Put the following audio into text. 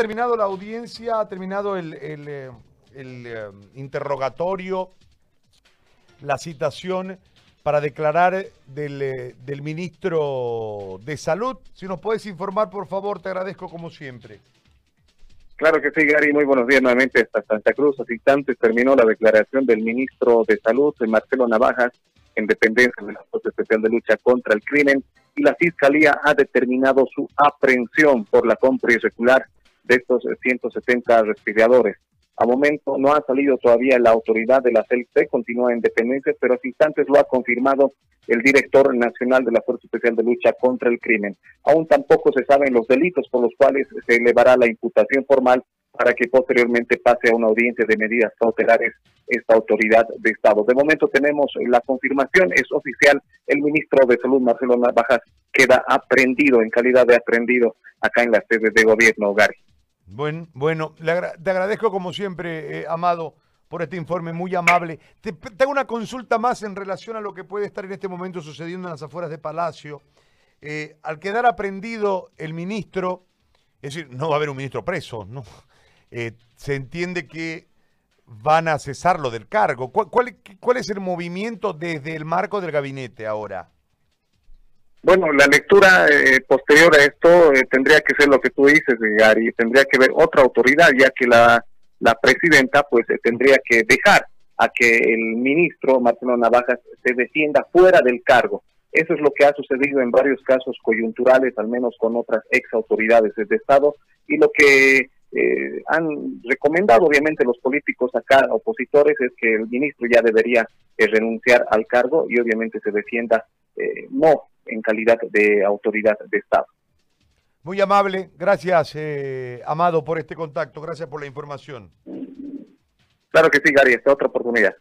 terminado la audiencia, ha terminado el, eh, eh, interrogatorio, la citación para declarar del, eh, del ministro de Salud. Si nos puedes informar, por favor, te agradezco como siempre. Claro que sí, Gary. Muy buenos días nuevamente hasta Santa Cruz. Hace instantes terminó la declaración del ministro de Salud, Marcelo Navajas, en dependencia de la Fuerza Especial de Lucha contra el Crimen, y la Fiscalía ha determinado su aprehensión por la compra irregular de estos 170 respiradores. A momento no ha salido todavía la autoridad de la CELC, continúa en dependencia, pero hace instantes lo ha confirmado el director nacional de la Fuerza Especial de Lucha contra el Crimen. Aún tampoco se saben los delitos por los cuales se elevará la imputación formal para que posteriormente pase a una audiencia de medidas cautelares esta autoridad de Estado. De momento tenemos la confirmación, es oficial, el ministro de Salud, Marcelo Navajas, queda aprendido, en calidad de aprendido, acá en la sede de gobierno, Gary. Bueno, bueno te agradezco como siempre, eh, Amado, por este informe muy amable. Te, tengo una consulta más en relación a lo que puede estar en este momento sucediendo en las afueras de Palacio. Eh, al quedar aprendido el ministro, es decir, no va a haber un ministro preso, ¿no? Eh, se entiende que van a cesarlo del cargo. ¿Cuál, cuál, es el movimiento desde el marco del gabinete ahora? Bueno, la lectura eh, posterior a esto eh, tendría que ser lo que tú dices, Gary, tendría que ver otra autoridad, ya que la, la presidenta pues eh, tendría que dejar a que el ministro Marcelo Navajas se defienda fuera del cargo. Eso es lo que ha sucedido en varios casos coyunturales, al menos con otras ex autoridades de Estado, y lo que han recomendado obviamente los políticos acá opositores es que el ministro ya debería renunciar al cargo y obviamente se defienda no en calidad de autoridad de Estado. Muy amable, gracias eh, Amado por este contacto, gracias por la información. Claro que sí, Gary, esta otra oportunidad.